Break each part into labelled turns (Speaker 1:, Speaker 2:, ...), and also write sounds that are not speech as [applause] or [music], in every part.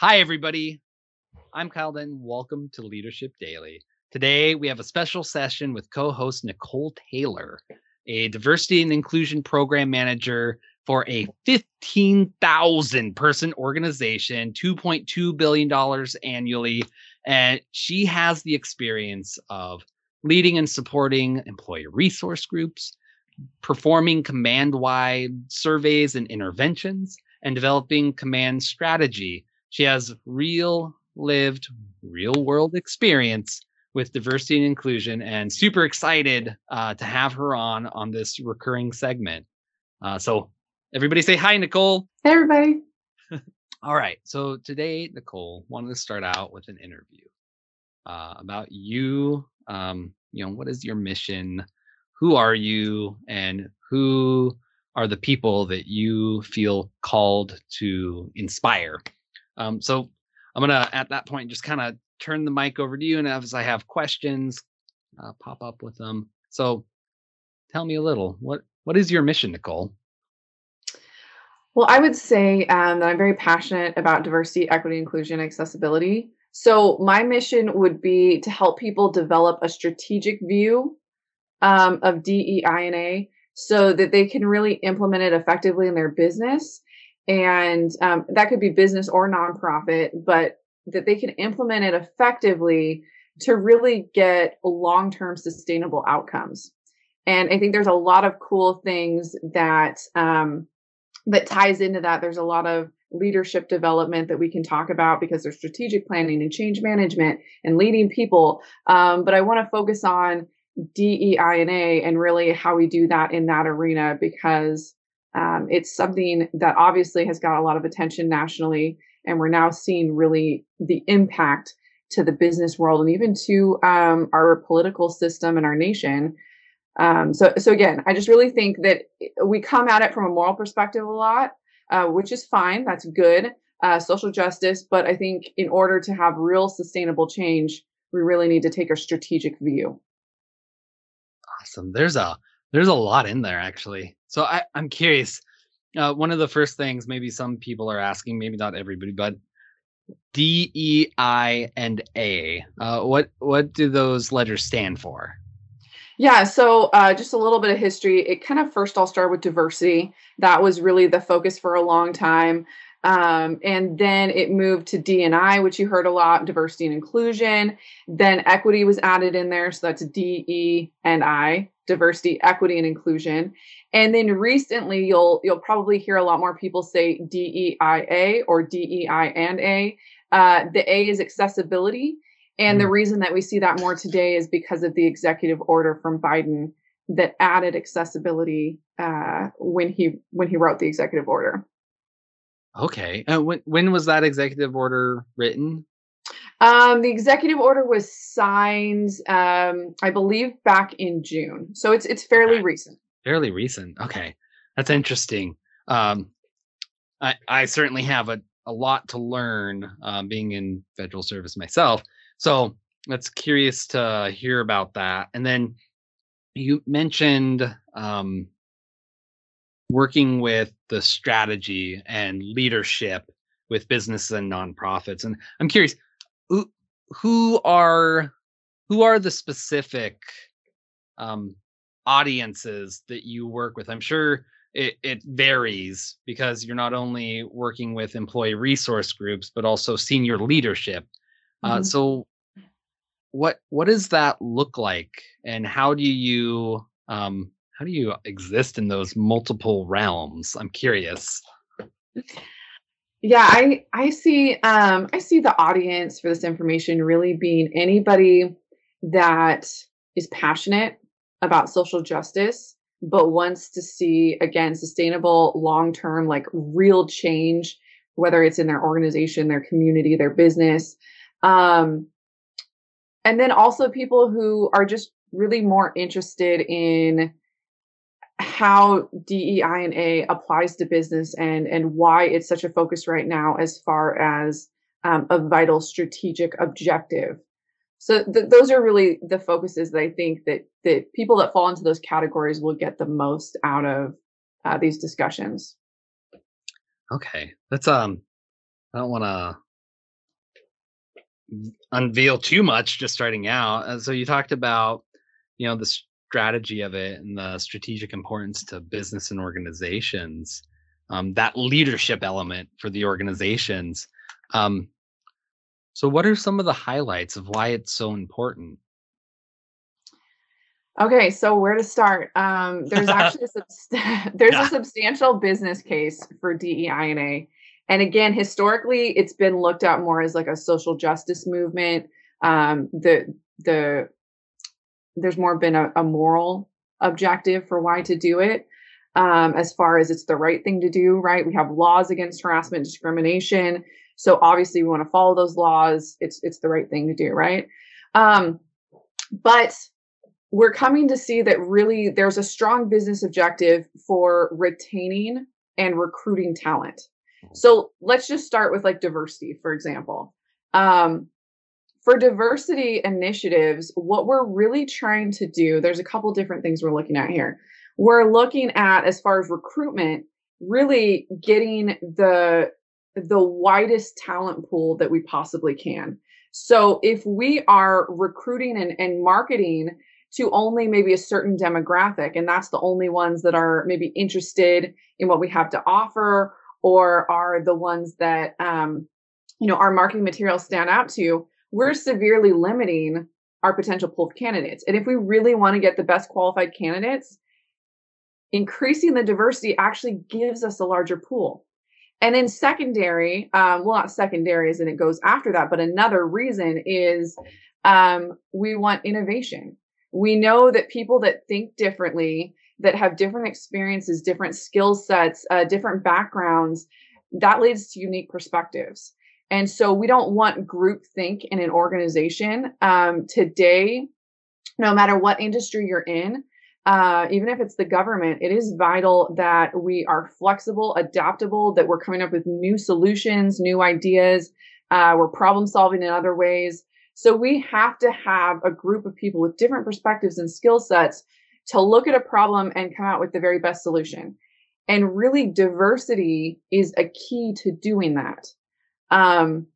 Speaker 1: Hi, everybody. I'm Kyle Denton. Welcome to Leadership Daily. Today, we have a special session with co host Nicole Taylor, a diversity and inclusion program manager for a 15,000 person organization, $2.2 billion annually. And she has the experience of leading and supporting employee resource groups, performing command wide surveys and interventions, and developing command strategy. She has real lived, real world experience with diversity and inclusion, and super excited uh, to have her on on this recurring segment. Uh, so, everybody say hi, Nicole.
Speaker 2: Hey, everybody. [laughs]
Speaker 1: All right. So today, Nicole wanted to start out with an interview uh, about you. Um, you know, what is your mission? Who are you? And who are the people that you feel called to inspire? Um, so I'm gonna at that point just kind of turn the mic over to you, and as I have questions, uh, pop up with them. So tell me a little. What what is your mission, Nicole?
Speaker 2: Well, I would say um, that I'm very passionate about diversity, equity, inclusion, accessibility. So my mission would be to help people develop a strategic view um, of DEI&A so that they can really implement it effectively in their business. And um, that could be business or nonprofit, but that they can implement it effectively to really get long-term sustainable outcomes. And I think there's a lot of cool things that um, that ties into that. There's a lot of leadership development that we can talk about because there's strategic planning and change management and leading people. Um, but I want to focus on DEI and really how we do that in that arena because um, it's something that obviously has got a lot of attention nationally, and we're now seeing really the impact to the business world and even to um, our political system and our nation. Um, so, so again, I just really think that we come at it from a moral perspective a lot, uh, which is fine. That's good. Uh, social justice, but I think in order to have real sustainable change, we really need to take a strategic view.
Speaker 1: Awesome. There's a there's a lot in there actually. So I, I'm curious. Uh, one of the first things maybe some people are asking, maybe not everybody, but D E I and A. Uh, what what do those letters stand for?
Speaker 2: Yeah, so uh, just a little bit of history. It kind of first all started with diversity. That was really the focus for a long time. Um, and then it moved to D&I, which you heard a lot, diversity and inclusion. Then equity was added in there, so that's D, E, and I, diversity, equity, and inclusion. And then recently, you'll you'll probably hear a lot more people say DEIA or DEI and A. Uh, the A is accessibility, and mm. the reason that we see that more today is because of the executive order from Biden that added accessibility uh, when he when he wrote the executive order.
Speaker 1: Okay. Uh, when when was that executive order written?
Speaker 2: Um, the executive order was signed, um, I believe, back in June, so it's it's fairly okay. recent.
Speaker 1: Fairly recent. Okay, that's interesting. Um, I I certainly have a a lot to learn, um, being in federal service myself. So that's curious to hear about that. And then you mentioned um, working with the strategy and leadership with businesses and nonprofits. And I'm curious, who, are who are the specific um, audiences that you work with? I'm sure it, it varies because you're not only working with employee resource groups but also senior leadership. Uh, mm-hmm. Uh, so, what what does that look like, and how do you um, how do you exist in those multiple realms? I'm curious.
Speaker 2: Yeah, I I see um I see the audience for this information really being anybody that is passionate about social justice but wants to see again sustainable long-term like real change whether it's in their organization, their community, their business. Um and then also people who are just really more interested in how DEI and A applies to business and and why it's such a focus right now as far as um, a vital strategic objective. So th- those are really the focuses that I think that that people that fall into those categories will get the most out of uh, these discussions.
Speaker 1: Okay, that's um, I don't want to unveil too much just starting out. Uh, so you talked about, you know, the strategy of it and the strategic importance to business and organizations, um, that leadership element for the organizations. Um, so, what are some of the highlights of why it's so important?
Speaker 2: Okay, so where to start? Um, there's [laughs] actually a subst- [laughs] there's yeah. a substantial business case for DEI&A. And again, historically, it's been looked at more as like a social justice movement. Um, the the there's more been a, a, moral objective for why to do it. Um, as far as it's the right thing to do, right? We have laws against harassment, discrimination. So obviously, we want to follow those laws. It's it's the right thing to do, right? Um, but we're coming to see that really there's a strong business objective for retaining and recruiting talent. So let's just start with like diversity, for example. Um, for diversity initiatives, what we're really trying to do, there's a couple different things we're looking at here. We're looking at, as far as recruitment, really getting the the widest talent pool that we possibly can. So if we are recruiting and, and marketing to only maybe a certain demographic, and that's the only ones that are maybe interested in what we have to offer or are the ones that um, you know our marketing materials stand out to, we're severely limiting our potential pool of candidates. And if we really want to get the best qualified candidates, increasing the diversity actually gives us a larger pool. And then secondary, um, well, not secondary as in it goes after that, but another reason is um, we want innovation. We know that people that think differently that have different experiences, different skill sets, uh, different backgrounds, that leads to unique perspectives. And so we don't want group think in an organization. Um, today, no matter what industry you're in, uh, even if it's the government, it is vital that we are flexible, adaptable, that we're coming up with new solutions, new ideas, uh, we're problem solving in other ways. So we have to have a group of people with different perspectives and skill sets to look at a problem and come out with the very best solution. And really, diversity is a key to doing that. Um,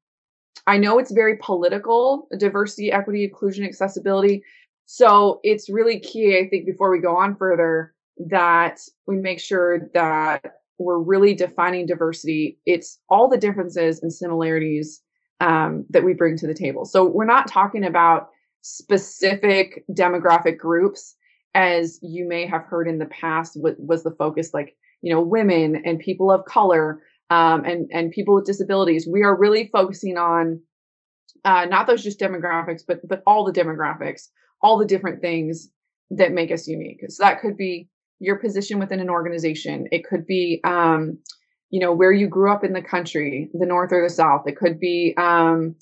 Speaker 2: I know it's very political diversity, equity, inclusion, accessibility. So it's really key, I think, before we go on further, that we make sure that we're really defining diversity. It's all the differences and similarities um, that we bring to the table. So we're not talking about specific demographic groups as you may have heard in the past what was the focus like you know women and people of color um, and and people with disabilities we are really focusing on uh, not those just demographics but but all the demographics all the different things that make us unique so that could be your position within an organization it could be um, you know where you grew up in the country the north or the south it could be um,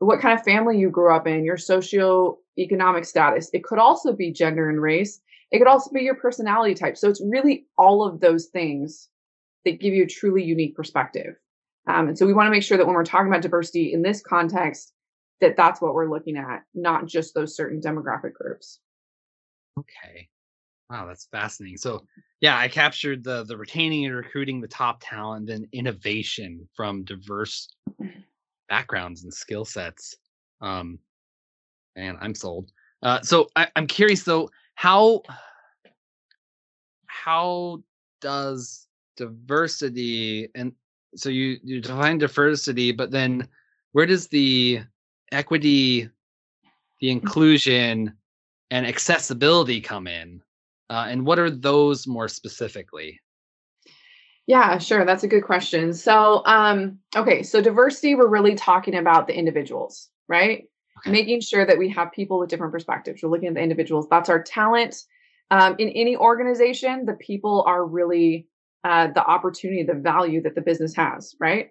Speaker 2: what kind of family you grew up in your socio economic status. It could also be gender and race. It could also be your personality type. So it's really all of those things that give you a truly unique perspective. Um, and so we want to make sure that when we're talking about diversity in this context, that that's what we're looking at, not just those certain demographic groups.
Speaker 1: Okay. Wow, that's fascinating. So, yeah, I captured the the retaining and recruiting the top talent and innovation from diverse backgrounds and skill sets. Um, and I'm sold. Uh, so I, I'm curious though, how how does diversity and so you you define diversity, but then where does the equity, the mm. inclusion, and accessibility come in? Uh, and what are those more specifically?
Speaker 2: Yeah, sure. That's a good question. So, um, okay, so diversity, we're really talking about the individuals, right? Okay. Making sure that we have people with different perspectives. We're looking at the individuals. That's our talent. Um, in any organization, the people are really uh, the opportunity, the value that the business has, right?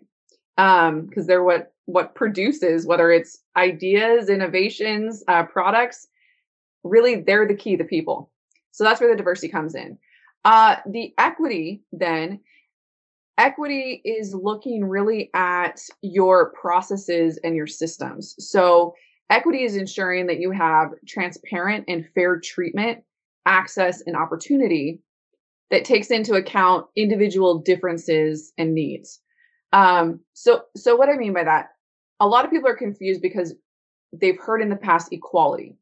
Speaker 2: Because um, they're what what produces, whether it's ideas, innovations, uh, products. Really, they're the key. The people. So that's where the diversity comes in. Uh, the equity then equity is looking really at your processes and your systems. So Equity is ensuring that you have transparent and fair treatment, access, and opportunity that takes into account individual differences and needs. Um, so, so what I mean by that, a lot of people are confused because they've heard in the past equality,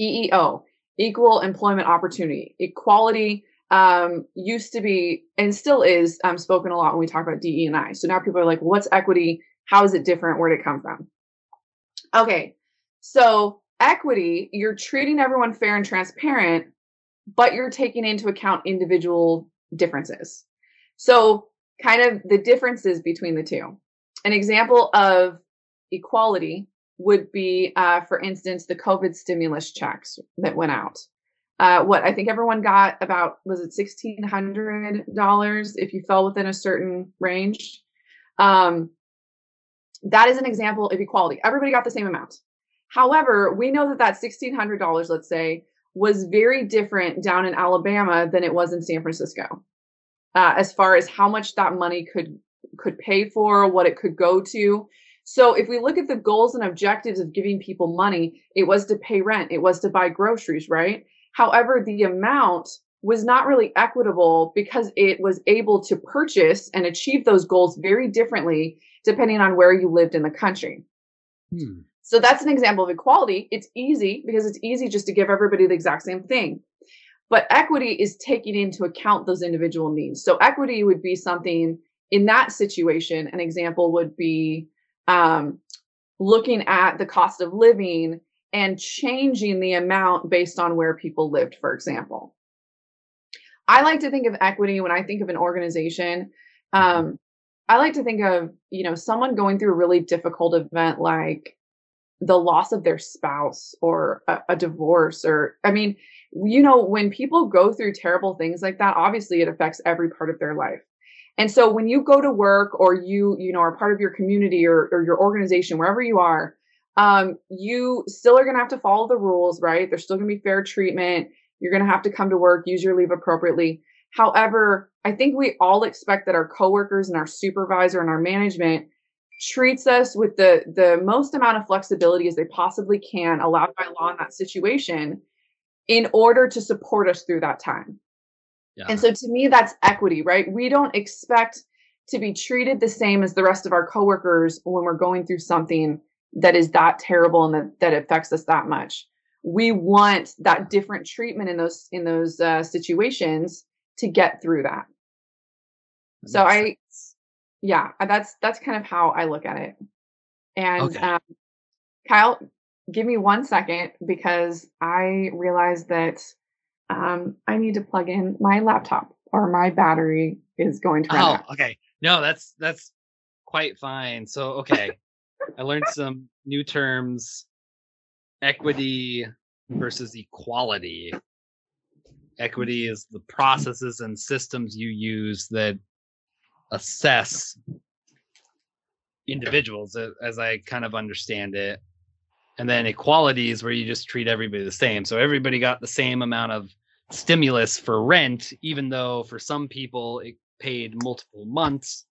Speaker 2: EEO, equal employment opportunity. Equality um, used to be and still is um, spoken a lot when we talk about DE and I. So now people are like, what's equity? How is it different? Where did it come from? Okay, so equity, you're treating everyone fair and transparent, but you're taking into account individual differences. So, kind of the differences between the two. An example of equality would be, uh, for instance, the COVID stimulus checks that went out. Uh, what I think everyone got about was it sixteen hundred dollars if you fell within a certain range. Um, that is an example of equality. Everybody got the same amount. However, we know that that sixteen hundred dollars, let's say, was very different down in Alabama than it was in San Francisco, uh, as far as how much that money could could pay for, what it could go to. So if we look at the goals and objectives of giving people money, it was to pay rent, it was to buy groceries, right? However, the amount was not really equitable because it was able to purchase and achieve those goals very differently depending on where you lived in the country. Hmm. So that's an example of equality. It's easy because it's easy just to give everybody the exact same thing. But equity is taking into account those individual needs. So equity would be something in that situation. An example would be um, looking at the cost of living and changing the amount based on where people lived, for example. I like to think of equity when I think of an organization. Um, I like to think of, you know, someone going through a really difficult event like the loss of their spouse or a, a divorce or I mean, you know, when people go through terrible things like that, obviously it affects every part of their life. And so when you go to work or you, you know, are part of your community or, or your organization, wherever you are, um, you still are going to have to follow the rules, right? There's still going to be fair treatment. You're going to have to come to work, use your leave appropriately. However, I think we all expect that our coworkers and our supervisor and our management treats us with the the most amount of flexibility as they possibly can allowed by law in that situation in order to support us through that time. Yeah. And so to me, that's equity, right? We don't expect to be treated the same as the rest of our coworkers when we're going through something that is that terrible and that, that affects us that much. We want that different treatment in those in those uh, situations to get through that. so I. yeah, that's that's kind of how I look at it. And okay. um, Kyle, give me one second because I realized that um, I need to plug in my laptop or my battery is going to run
Speaker 1: oh,
Speaker 2: out.
Speaker 1: okay. No, that's that's quite fine. So okay, I learned some new terms: equity versus equality. Equity is the processes and systems you use that assess individuals, as I kind of understand it. And then equality is where you just treat everybody the same. So everybody got the same amount of stimulus for rent, even though for some people it paid multiple months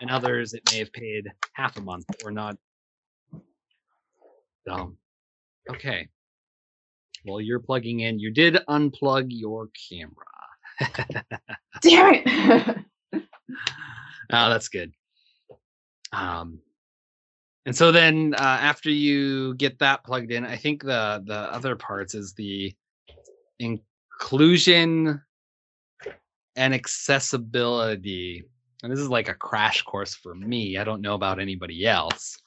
Speaker 1: and others it may have paid half a month or not. Um, okay. Well, you're plugging in. You did unplug your camera. [laughs]
Speaker 2: Damn it. [laughs]
Speaker 1: oh, that's good. Um, and so then uh, after you get that plugged in, I think the the other parts is the inclusion and accessibility. And this is like a crash course for me. I don't know about anybody else.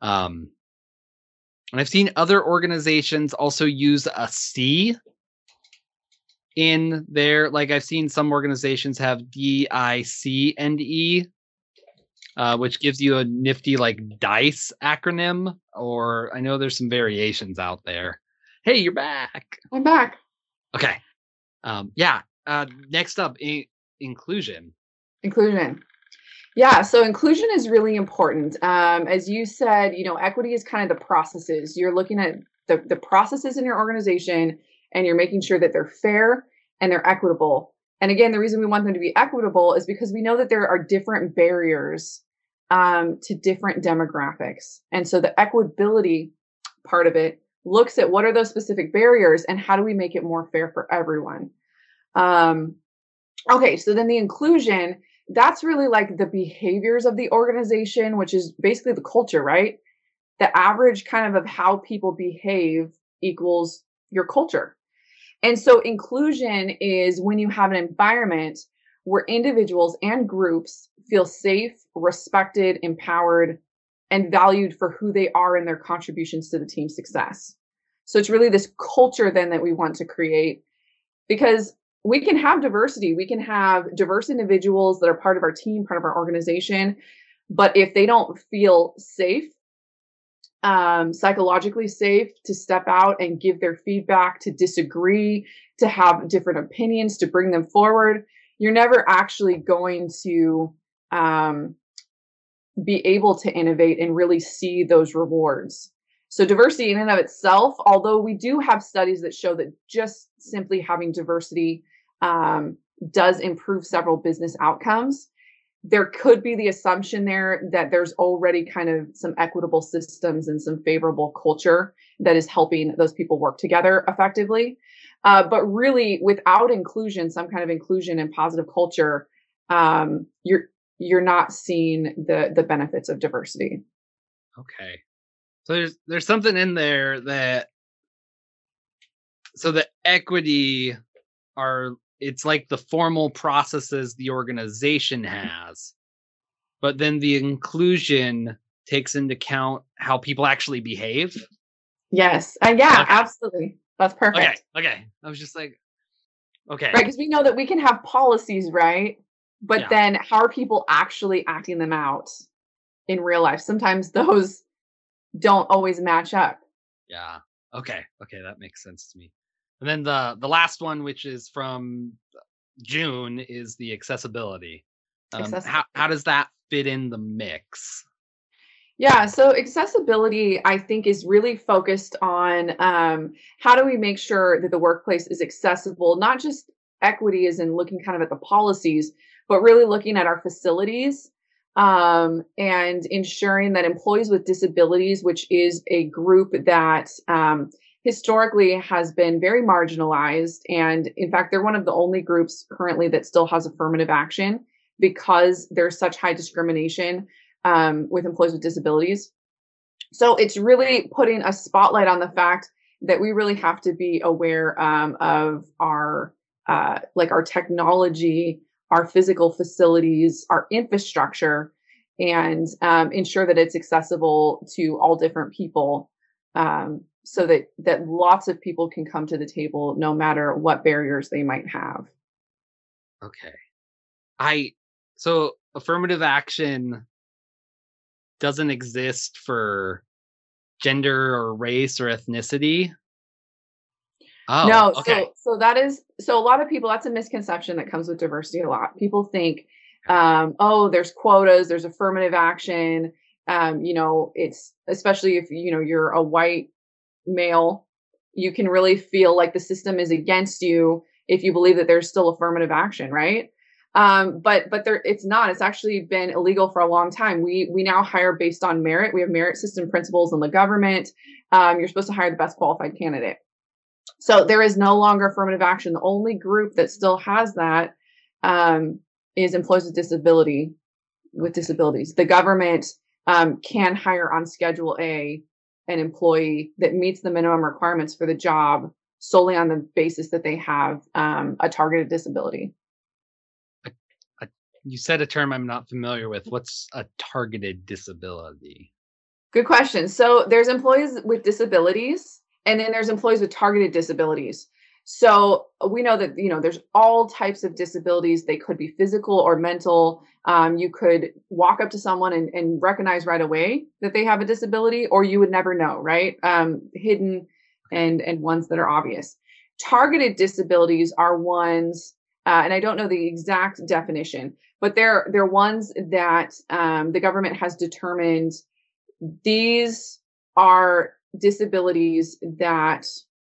Speaker 1: Um, and I've seen other organizations also use a C in there. Like I've seen some organizations have D I C and E uh, which gives you a nifty like dice acronym. Or I know there's some variations out there. Hey, you're back.
Speaker 2: I'm back.
Speaker 1: Okay. Um, yeah. Uh, next up, inclusion.
Speaker 2: Inclusion. Yeah, so inclusion is really important. Um, as you said, you know, equity is kind of the processes. You're looking at the, the processes in your organization and you're making sure that they're fair and they're equitable. And again, the reason we want them to be equitable is because we know that there are different barriers um, to different demographics. And so the equitability part of it looks at what are those specific barriers and how do we make it more fair for everyone. Um, okay, so then the inclusion, that's really like the behaviors of the organization, which is basically the culture, right? the average kind of of how people behave equals your culture. And so inclusion is when you have an environment where individuals and groups feel safe, respected, empowered, and valued for who they are and their contributions to the team's success. So it's really this culture then that we want to create because we can have diversity. We can have diverse individuals that are part of our team, part of our organization. But if they don't feel safe, um, psychologically safe to step out and give their feedback, to disagree, to have different opinions, to bring them forward, you're never actually going to um, be able to innovate and really see those rewards. So diversity in and of itself, although we do have studies that show that just simply having diversity um, does improve several business outcomes, there could be the assumption there that there's already kind of some equitable systems and some favorable culture that is helping those people work together effectively. Uh, but really, without inclusion, some kind of inclusion and positive culture, um, you're you're not seeing the the benefits of diversity.
Speaker 1: Okay. So there's there's something in there that so the equity are it's like the formal processes the organization has but then the inclusion takes into account how people actually behave.
Speaker 2: Yes uh, yeah okay. absolutely. That's perfect.
Speaker 1: Okay okay. I was just like okay.
Speaker 2: Right because we know that we can have policies right? But yeah. then how are people actually acting them out in real life? Sometimes [laughs] those don't always match up.
Speaker 1: Yeah. Okay okay that makes sense to me and then the the last one which is from june is the accessibility, um, accessibility. how, how does that fit in the mix
Speaker 2: yeah, so accessibility, I think, is really focused on um, how do we make sure that the workplace is accessible, not just equity is in looking kind of at the policies, but really looking at our facilities um, and ensuring that employees with disabilities, which is a group that um, historically has been very marginalized. And in fact, they're one of the only groups currently that still has affirmative action because there's such high discrimination um, with employees with disabilities. So it's really putting a spotlight on the fact that we really have to be aware um, of our uh, like our technology our physical facilities, our infrastructure, and um, ensure that it's accessible to all different people, um, so that that lots of people can come to the table, no matter what barriers they might have.
Speaker 1: Okay, I so affirmative action doesn't exist for gender or race or ethnicity
Speaker 2: Oh, no, okay. so so that is so a lot of people that's a misconception that comes with diversity a lot. People think um oh there's quotas, there's affirmative action, um you know, it's especially if you know you're a white male, you can really feel like the system is against you if you believe that there's still affirmative action, right? Um, but but there it's not. It's actually been illegal for a long time. We we now hire based on merit. We have merit system principles in the government. Um, you're supposed to hire the best qualified candidate. So there is no longer affirmative action. The only group that still has that um, is employees with disability with disabilities. The government um, can hire on Schedule A an employee that meets the minimum requirements for the job solely on the basis that they have um, a targeted disability.
Speaker 1: you said a term I'm not familiar with. What's a targeted disability?
Speaker 2: Good question. So there's employees with disabilities and then there's employees with targeted disabilities. So we know that you know there's all types of disabilities. They could be physical or mental. Um, you could walk up to someone and, and, recognize right away that they have a disability, or you would never know, right? Um, hidden and and ones that are obvious. Targeted disabilities are ones, uh, and I don't know the exact definition, but they're they're ones that um, the government has determined these are disabilities that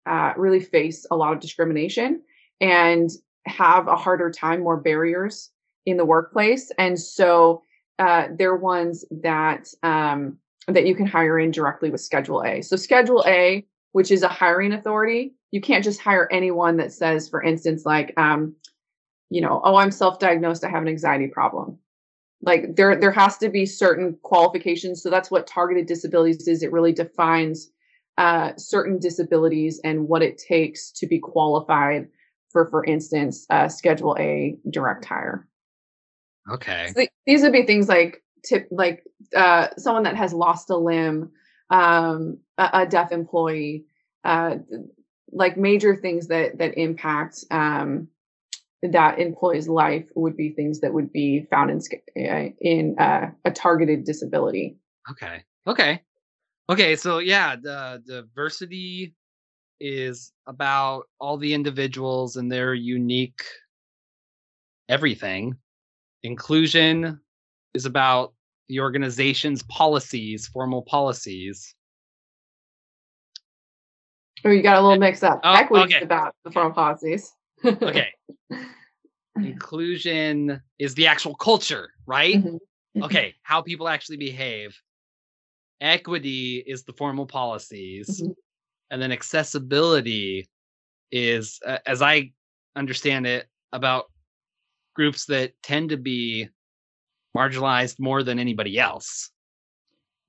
Speaker 2: uh, really face a lot of discrimination and have a harder time, more barriers in the workplace. And so uh, they're ones that um, that you can hire in directly with Schedule A. So Schedule A, which is a hiring authority, you can't just hire anyone that says, for instance, like, um, you know, oh, I'm self-diagnosed, I have an anxiety problem. like there there has to be certain qualifications so that's what targeted disabilities is it really defines uh, certain disabilities and what it takes to be qualified for for instance uh, Schedule A direct hire
Speaker 1: okay
Speaker 2: so th- these would be things like tip like uh, someone that has lost a limb um, a, a deaf employee uh, like major things that that impact um, that employee's life would be things that would be found in uh, in uh, a targeted disability.
Speaker 1: Okay. Okay. Okay. So yeah, the diversity is about all the individuals and their unique everything. Inclusion is about the organization's policies, formal policies.
Speaker 2: Oh, you got a little mixed up. Oh, Equity okay. is about the formal policies.
Speaker 1: okay. [laughs] Inclusion is the actual culture, right? Mm-hmm. okay, how people actually behave. Equity is the formal policies. Mm-hmm. And then accessibility is, uh, as I understand it, about groups that tend to be marginalized more than anybody else.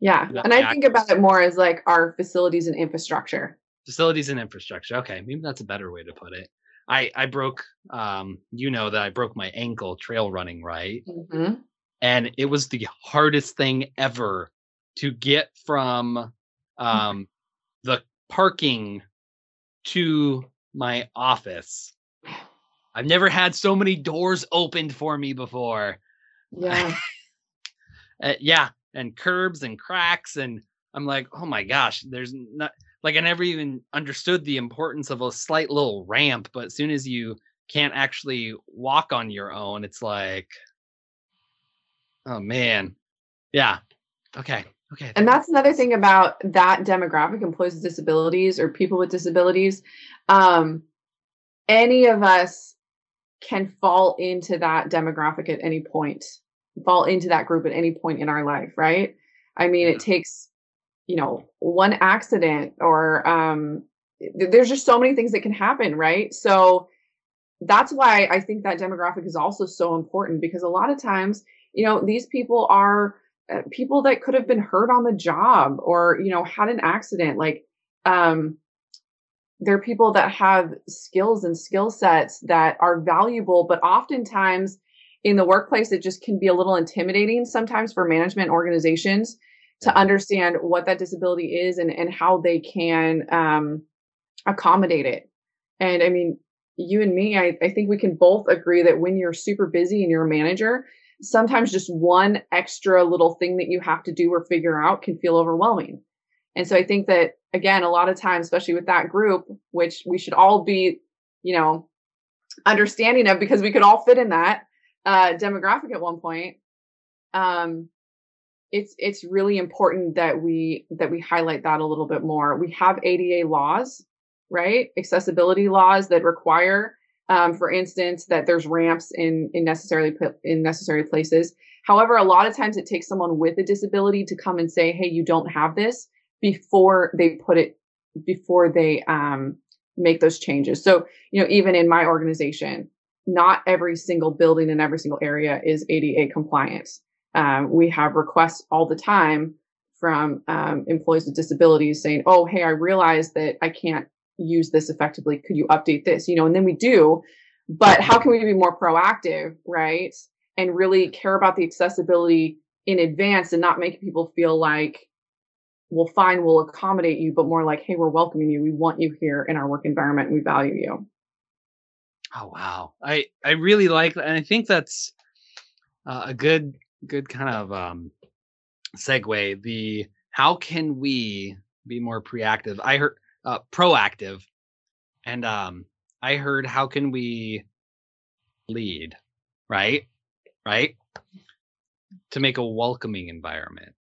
Speaker 2: Yeah. And I think about it more as like our facilities and infrastructure.
Speaker 1: Facilities and infrastructure. Okay. Maybe that's a better way to put it. I I broke um you know that I broke my ankle trail running, right? Mm-hmm. And it was the hardest thing ever to get from um the parking to my office. I've never had so many doors opened for me before.
Speaker 2: Yeah. [laughs]
Speaker 1: uh, yeah, and curbs and cracks and I'm like, "Oh my gosh, there's not like I never even understood the importance of a slight little ramp, but as soon as you can't actually walk on your own, it's like, oh man, yeah, okay, okay.
Speaker 2: And that's another thing about that demographic, employees with disabilities or people with disabilities. Um, any of us can fall into that demographic at any point, fall into that group at any point in our life, right? I mean, yeah. it takes you know one accident or um there's just so many things that can happen right so that's why i think that demographic is also so important because a lot of times you know these people are people that could have been hurt on the job or you know had an accident like um they're people that have skills and skill sets that are valuable but oftentimes in the workplace it just can be a little intimidating sometimes for management organizations to understand what that disability is and, and how they can um, accommodate it. And I mean, you and me, I, I think we can both agree that when you're super busy and you're a manager, sometimes just one extra little thing that you have to do or figure out can feel overwhelming. And so I think that again, a lot of times, especially with that group, which we should all be, you know, understanding of because we could all fit in that uh, demographic at one point. Um, it's it's really important that we that we highlight that a little bit more. We have ADA laws, right? Accessibility laws that require, um, for instance, that there's ramps in in necessarily in necessary places. However, a lot of times it takes someone with a disability to come and say, "Hey, you don't have this," before they put it before they um, make those changes. So, you know, even in my organization, not every single building in every single area is ADA compliant. Um, we have requests all the time from um, employees with disabilities saying, "Oh, hey, I realize that I can't use this effectively. Could you update this?" You know, and then we do. But how can we be more proactive, right? And really care about the accessibility in advance and not make people feel like, "Well, fine, we'll accommodate you," but more like, "Hey, we're welcoming you. We want you here in our work environment. We value you."
Speaker 1: Oh wow, I I really like, and I think that's uh, a good good kind of um segue. The how can we be more proactive? I heard uh, proactive, and um, I heard how can we lead, right, right, to make a welcoming environment.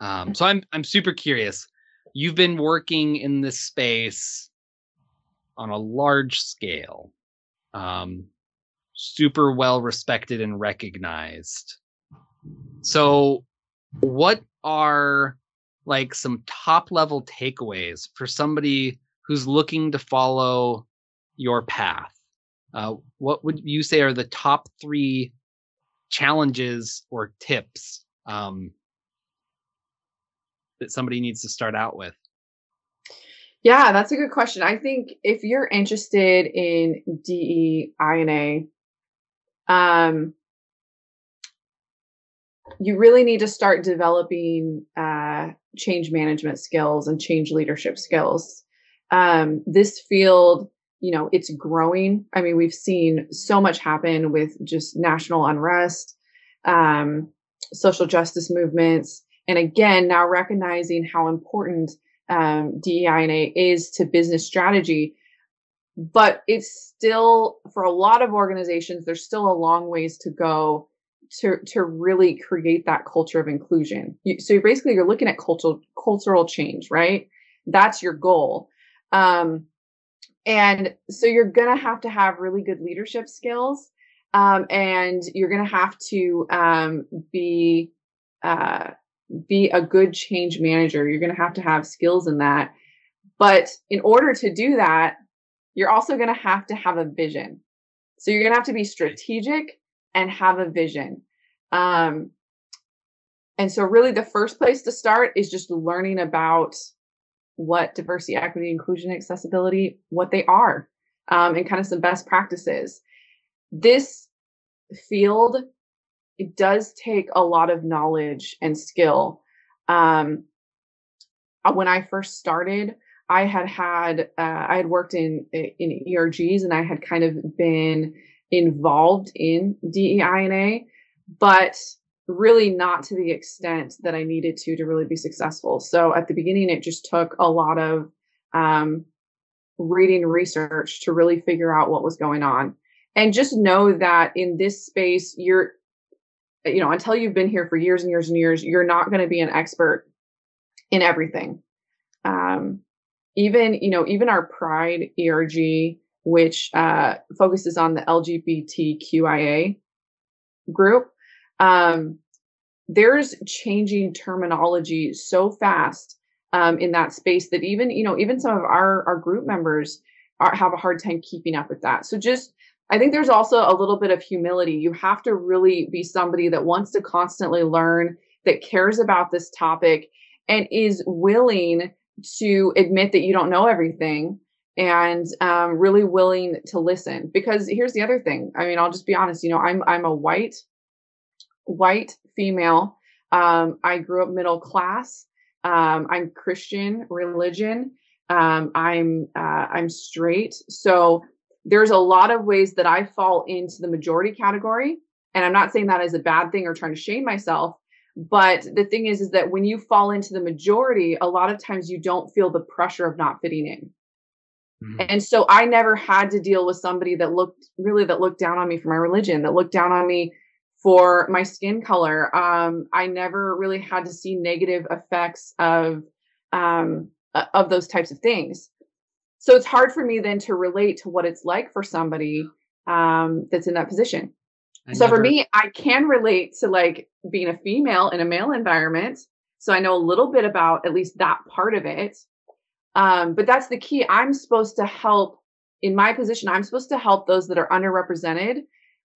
Speaker 1: Um, so I'm I'm super curious. You've been working in this space on a large scale, um, super well respected and recognized. So, what are like some top level takeaways for somebody who's looking to follow your path? Uh, what would you say are the top three challenges or tips um, that somebody needs to start out with?
Speaker 2: Yeah, that's a good question. I think if you're interested in DEI&A, um, you really need to start developing uh, change management skills and change leadership skills. Um, this field, you know, it's growing. I mean, we've seen so much happen with just national unrest, um, social justice movements, and again, now recognizing how important um, DEI&A is to business strategy. But it's still, for a lot of organizations, there's still a long ways to go to to really create that culture of inclusion. You, so you're basically you're looking at cultural cultural change, right? That's your goal. Um, and so you're gonna have to have really good leadership skills, um, and you're gonna have to um, be uh, be a good change manager. You're gonna have to have skills in that. But in order to do that, you're also gonna have to have a vision. So you're gonna have to be strategic and have a vision. Um, and so, really, the first place to start is just learning about what diversity, equity, inclusion, accessibility, what they are, um, and kind of some best practices. This field it does take a lot of knowledge and skill. Um, uh, when I first started, I had had uh, I had worked in in ERGs and I had kind of been involved in DEI&A, but really not to the extent that I needed to to really be successful. So at the beginning, it just took a lot of um, reading research to really figure out what was going on. And just know that in this space, you're, you know, until you've been here for years and years and years, you're not going to be an expert in everything. Um, even, you know, even our Pride ERG which uh, focuses on the LGBTQIA group. Um, there's changing terminology so fast um, in that space that even you know even some of our our group members are, have a hard time keeping up with that. So just I think there's also a little bit of humility. You have to really be somebody that wants to constantly learn, that cares about this topic, and is willing to admit that you don't know everything and um, really willing to listen. Because here's the other thing. I mean, I'll just be honest. You know, I'm I'm a white white female. Um, I grew up middle class. Um, I'm Christian religion. Um, I'm uh, I'm straight. So there's a lot of ways that I fall into the majority category. And I'm not saying that as a bad thing or trying to shame myself. But the thing is, is that when you fall into the majority, a lot of times you don't feel the pressure of not fitting in. Mm-hmm. And so I never had to deal with somebody that looked really that looked down on me for my religion, that looked down on me for my skin color. Um, I never really had to see negative effects of um, of those types of things. So it's hard for me then to relate to what it's like for somebody um, that's in that position. I so never... for me, I can relate to like being a female in a male environment. So I know a little bit about at least that part of it. Um, but that's the key. I'm supposed to help in my position. I'm supposed to help those that are underrepresented.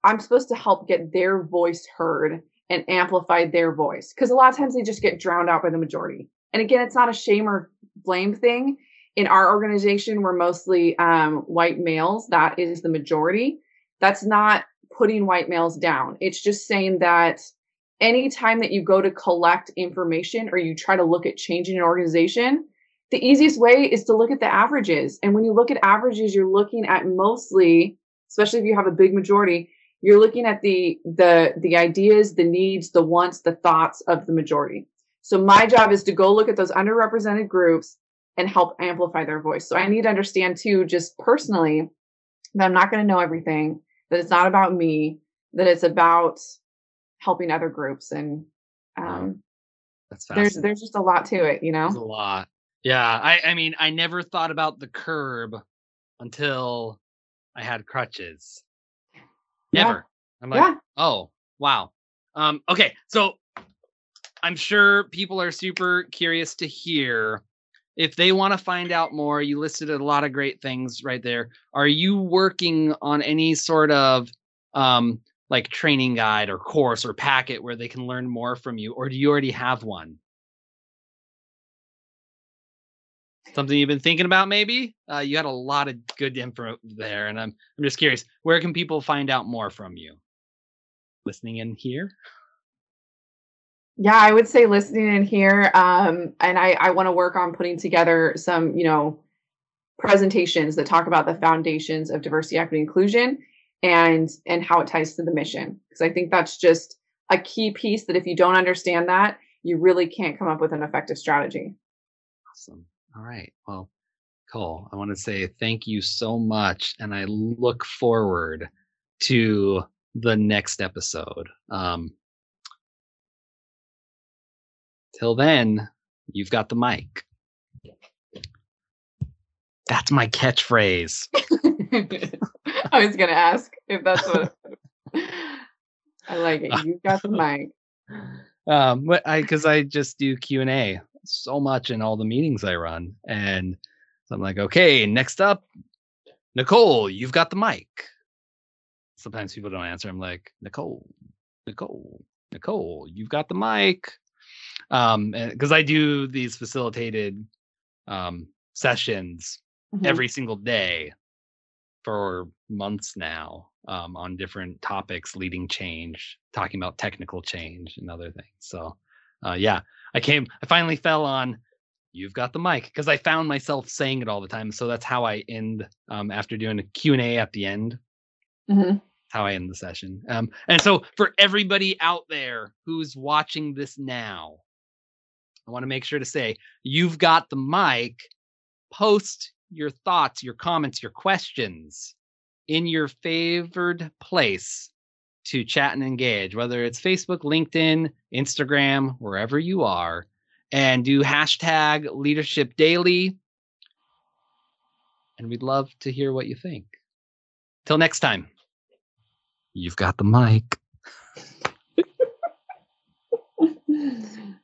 Speaker 2: I'm supposed to help get their voice heard and amplify their voice because a lot of times they just get drowned out by the majority. And again, it's not a shame or blame thing. In our organization, we're mostly um, white males. That is the majority. That's not putting white males down. It's just saying that anytime that you go to collect information or you try to look at changing an organization, the easiest way is to look at the averages. And when you look at averages, you're looking at mostly, especially if you have a big majority, you're looking at the the the ideas, the needs, the wants, the thoughts of the majority. So my job is to go look at those underrepresented groups and help amplify their voice. So I need to understand too, just personally, that I'm not going to know everything, that it's not about me, that it's about helping other groups. And um, there's there's just a lot to it, you know.
Speaker 1: There's a lot. Yeah, I I mean, I never thought about the curb until I had crutches. Never. Yeah. I'm like, yeah. oh, wow. Um, okay, so I'm sure people are super curious to hear if they want to find out more. You listed a lot of great things right there. Are you working on any sort of um, like training guide or course or packet where they can learn more from you, or do you already have one? Something you've been thinking about, maybe? Uh, you had a lot of good info there, and I'm I'm just curious, where can people find out more from you? Listening in here.
Speaker 2: Yeah, I would say listening in here, um, and I I want to work on putting together some, you know, presentations that talk about the foundations of diversity, equity, inclusion, and and how it ties to the mission. Because I think that's just a key piece that if you don't understand that, you really can't come up with an effective strategy.
Speaker 1: Awesome. All right. Well, Cole, I want to say thank you so much, and I look forward to the next episode. Um, till then, you've got the mic. That's my catchphrase. [laughs]
Speaker 2: I was gonna ask if that's what. I like it. [laughs] You've got the mic.
Speaker 1: Um, but I because I just do Q and A so much in all the meetings I run, and so I'm like, okay, next up, Nicole, you've got the mic. Sometimes people don't answer. I'm like, Nicole, Nicole, Nicole, you've got the mic. Um, because I do these facilitated um sessions mm-hmm. every single day for months now um, on different topics leading change, talking about technical change and other things. So, uh, yeah, I came, I finally fell on you've got the mic because I found myself saying it all the time. So that's how I end um, after doing a Q&A at the end. Mm-hmm. How I end the session. Um, and so for everybody out there who's watching this now, I want to make sure to say you've got the mic. Post your thoughts, your comments, your questions in your favored place to chat and engage, whether it's Facebook, LinkedIn, Instagram, wherever you are, and do hashtag leadership daily. And we'd love to hear what you think. Till next time, you've got the mic. [laughs]